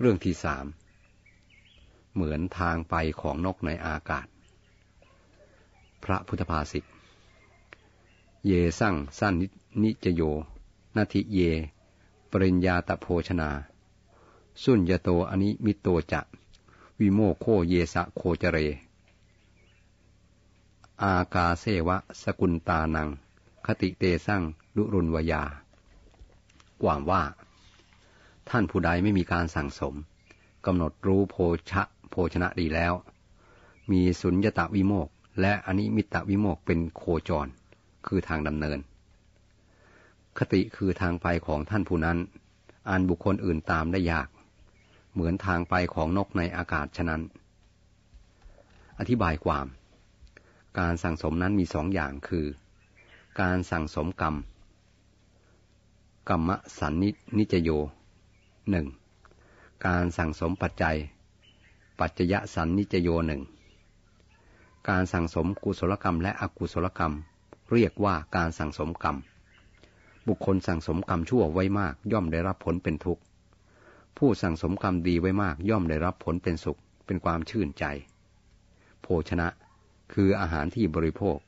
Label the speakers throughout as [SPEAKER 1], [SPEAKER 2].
[SPEAKER 1] เรื่องที่สามเหมือนทางไปของนกในอากาศ พระพุทธภาษิต เยสั่งสั้นนิจโย นาทิเย ปริญญาตโภชนา สุญญโตอนิมิโตจะ วิโมโคเยสะโคจเร อากาเสวะสกุลตานัง คติเตสั่งลุรุนวยา ความว่า ท่านผู้ใดไม่มีการสั่งสมกำหนดรู้โภชะโภชนะดีแล้ว มีสุญญตาวิโมกและอนิมิตวิโมกเป็นโคจร คือทางดำเนิน คติคือทางไปของท่านผู้นั้นอันบุคคลอื่นตามได้ยาก เหมือนทางไปของนกในอากาศฉะนั้น อธิบายความ การสั่งสมนั้นมีสองอย่างคือ การสั่งสมกรรม กรรมสันนิจโย หนึ่งการสั่งสมปัจจัย ปัจจยสันนิจโยหนึ่งการสั่งสมกุศลกรรมและอกุศลกรรม เรียกว่าการสั่งสมกรรม บุคคลสั่งสมกรรมชั่วไว้มากย่อมได้รับผลเป็นทุกข์ ผู้สั่งสมกรรมดีไว้มากย่อมได้รับผลเป็นสุข เป็นความชื่นใจ โภชนะ คืออาหารที่บริโภค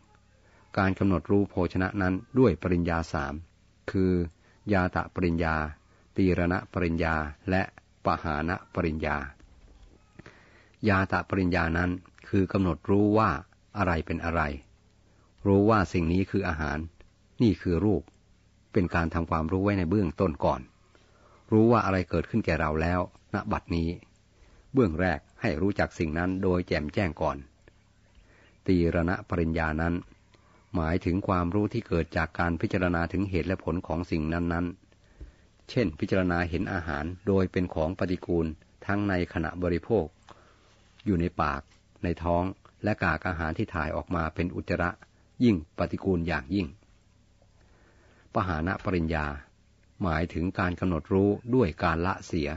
[SPEAKER 1] การกำหนดรู้โภชนะนั้นด้วยปริญญาสาม คือยาตะปริญญา ตีรณะปริญญาและปหานะปริญญายาตะปริญญานั้นคือกำหนดรู้ว่าอะไรเป็นอะไร รู้ว่าสิ่งนี้คืออาหาร นี่คือรูป เป็นการทำความรู้ไว้ในเบื้องต้นก่อน รู้ว่าอะไรเกิดขึ้นแก่เราแล้ว ณ บัดนี้ เบื้องแรกให้รู้จักสิ่งนั้นโดยแจ่มแจ้งก่อน ตีรณะปริญญานั้น หมายถึงความรู้ที่เกิดจากการพิจารณาถึงเหตุและผลของสิ่งนั้นๆ เช่น พิจารณาเห็นอาหารโดยเป็นของปฏิกูลทั้งในขณะบริโภค อยู่ในปาก ในท้องและกากอาหารที่ถ่ายออกมาเป็นอุจจาระยิ่งปฏิกูลอย่างยิ่งปหานะปริญญา หมายถึงการกำหนดรู้ด้วยการละเสีย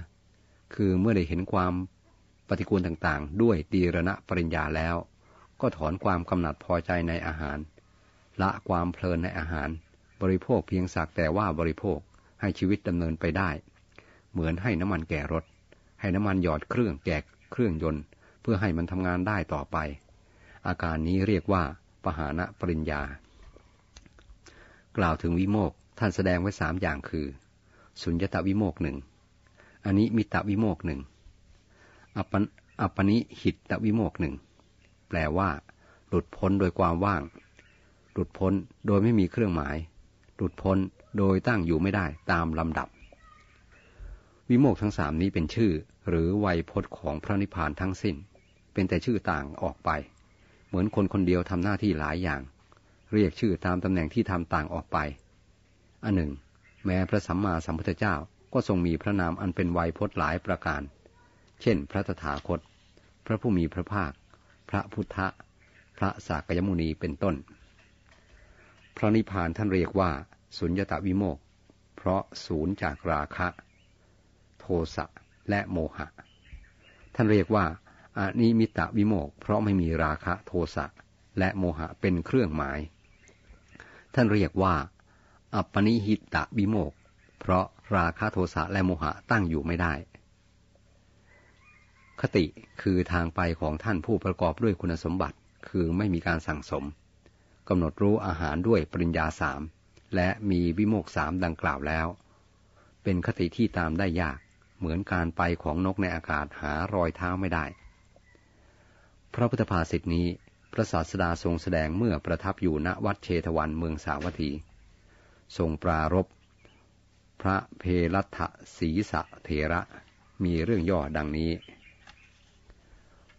[SPEAKER 1] คือเมื่อได้เห็นความปฏิกูลต่างๆ ด้วยตีรณะปริญญาแล้ว ก็ถอนความกำหนัดพอใจในอาหาร ละความเพลินในอาหาร บริโภคเพียงสักแต่ว่าบริโภค ให้ชีวิตดำเนินไปได้ เหมือนให้น้ำมันแก่รถ ให้น้ำมันหยอดเครื่องแกกเครื่องยนต์ เพื่อให้มันทำงานได้ต่อไป อาการนี้เรียกว่าปหานะปริญญา กล่าวถึงวิโมกท่านแสดงไว้สามอย่างคือ สุญญตวิโมกหนึ่งอันนี้มิตวิโมกหนึ่งอัปอปนิหิตตวิโมกหนึ่งแปลว่า หลุดพ้นโดยความว่าง หลุดพ้นโดยไม่มีเครื่องหมาย หลุดพ้นโดยตั้งอยู่ไม่ได้ตามลำดับ วิโมกทั้งสามนี้เป็นชื่อ หรือไวยพจน์ของพระนิพพานทั้งสิ้น เป็นแต่ชื่อต่างออกไป เหมือนคนคนเดียวทำหน้าที่หลายอย่าง เรียกชื่อตามตำแหน่งที่ทำต่างออกไป อันหนึ่ง แม้พระสัมมาสัมพุทธเจ้าก็ทรงมีพระนามอันเป็นไวยพจน์หลายประการ เช่น พระตถาคต พระผู้มีพระภาค พระพุทธพระสากยมุนีเป็นต้น พระนิพพานท่านเรียกว่าสุญญตาวิโมก เพราะศูนย์จากราคะ โทสะและโมหะ ท่านเรียกว่าอานิมิตะวิโมก เพราะไม่มีราคะโทสะและโมหะเป็นเครื่องหมาย ท่านเรียกว่า อัปปนิหิตะวิโมก เพราะราคะโทสะและโมหะตั้งอยู่ไม่ได้ คติคือทางไปของท่านผู้ประกอบด้วยคุณสมบัติคือไม่มีการสั่งสม กำหนดรู้อาหารด้วยปริญญาสามและมีวิโมกสามดังกล่าวแล้ว เป็นคติที่ตามได้ยาก เหมือนการไปของนกในอากาศหารอยเท้าไม่ได้ พระพุทธภาษิตนี้ พระศาสดาทรงแสดงเมื่อประทับอยู่ณวัดเชตวันเมืองสาวัตถี ทรงปรารบพระเพรัตศีสะเถระมีเรื่องย่อดังนี้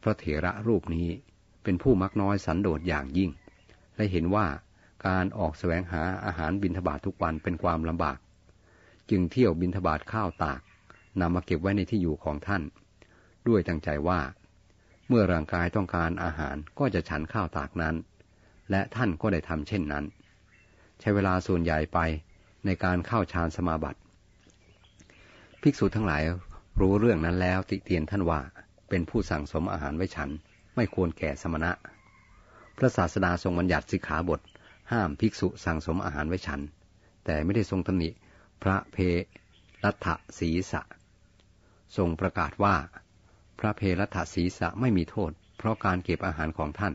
[SPEAKER 1] พระเถระรูปนี้เป็นผู้มักน้อยสันโดษอย่างยิ่ง และเห็นว่าการออกแสวงหาอาหารบินทบาททุกวันเป็นความลำบาก จึงเที่ยวบินทบาทข้าวตากนำมาเก็บไว้ในที่อยู่ของท่าน ด้วยตั้งใจว่า เมื่อร่างกายต้องการอาหารก็จะฉันข้าวตากนั้น และท่านก็ได้ทำเช่นนั้น ใช้เวลาส่วนใหญ่ไปในการเข้าฌานสมาบัติ ภิกษุทั้งหลายรู้เรื่องนั้นแล้วติเตียนท่านว่าเป็นผู้สั่งสมอาหารไว้ฉันไม่ควรแก่สมณะ พระศาสดาทรงบัญญัติสิกขาบท ห้ามภิกษุสั่งสมอาหารไว้ฉัน แต่ไม่ได้ทรงตำหนิพระเพรัตศีสะ ทรงประกาศว่า พระเพรัตศีสะไม่มีโทษ เพราะการเก็บอาหารของท่าน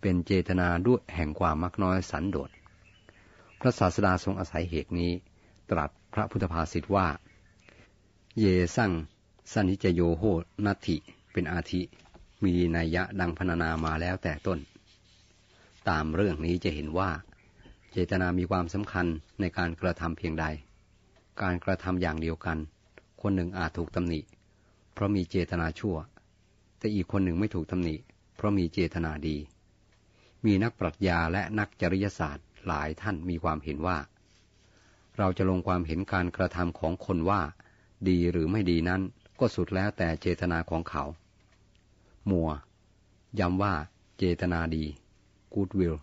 [SPEAKER 1] เป็นเจตนาด้วยแห่งความมักน้อยสันโดษพระศาสดาทรงอาศัยเหตุนี้ ตรัสพระพุทธภาษิตว่า เยสั่งสันิจโยโหนัตถิเป็นอาทิ มีนัยยะดังพรรณนามาแล้วแต่ต้น ตามเรื่องนี้จะเห็นว่า เจตนามีความสำคัญในการกระทำเพียงใด การกระทำอย่างเดียวกัน คนหนึ่งอาจถูกตำหนิ เพราะมีเจตนาชั่ว แต่อีกคนหนึ่งไม่ถูกตำหนิ เพราะมีเจตนาดี มีนักปรัชญาและนักจริยศาสตร์หลายท่านมีความเห็นว่า เราจะลงความเห็นการกระทำของคนว่า ดีหรือไม่ดีนั้นก็สุดแล้วแต่เจตนาของเขา มัวย้ำว่าเจตนาดี goodwill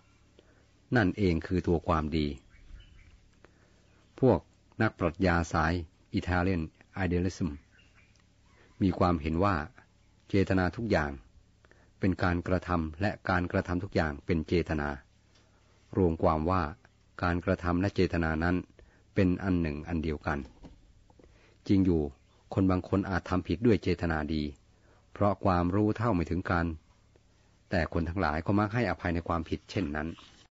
[SPEAKER 1] นั่นเองคือตัวความดี พวกนักปรัชญาสายอิตาเลียนไอเดลิซึมมีความเห็นว่าเจตนาทุกอย่าง เป็นการกระทำและการกระทำทุกอย่างเป็นเจตนา รวมความว่าการกระทำและเจตนานั้นเป็นอันหนึ่งอันเดียวกัน จริงอยู่คนบางคนอาจทำผิดด้วยเจตนาดี เพราะความรู้เท่าไม่ถึงกัน แต่คนทั้งหลายก็มักให้อภัยในความผิดเช่นนั้น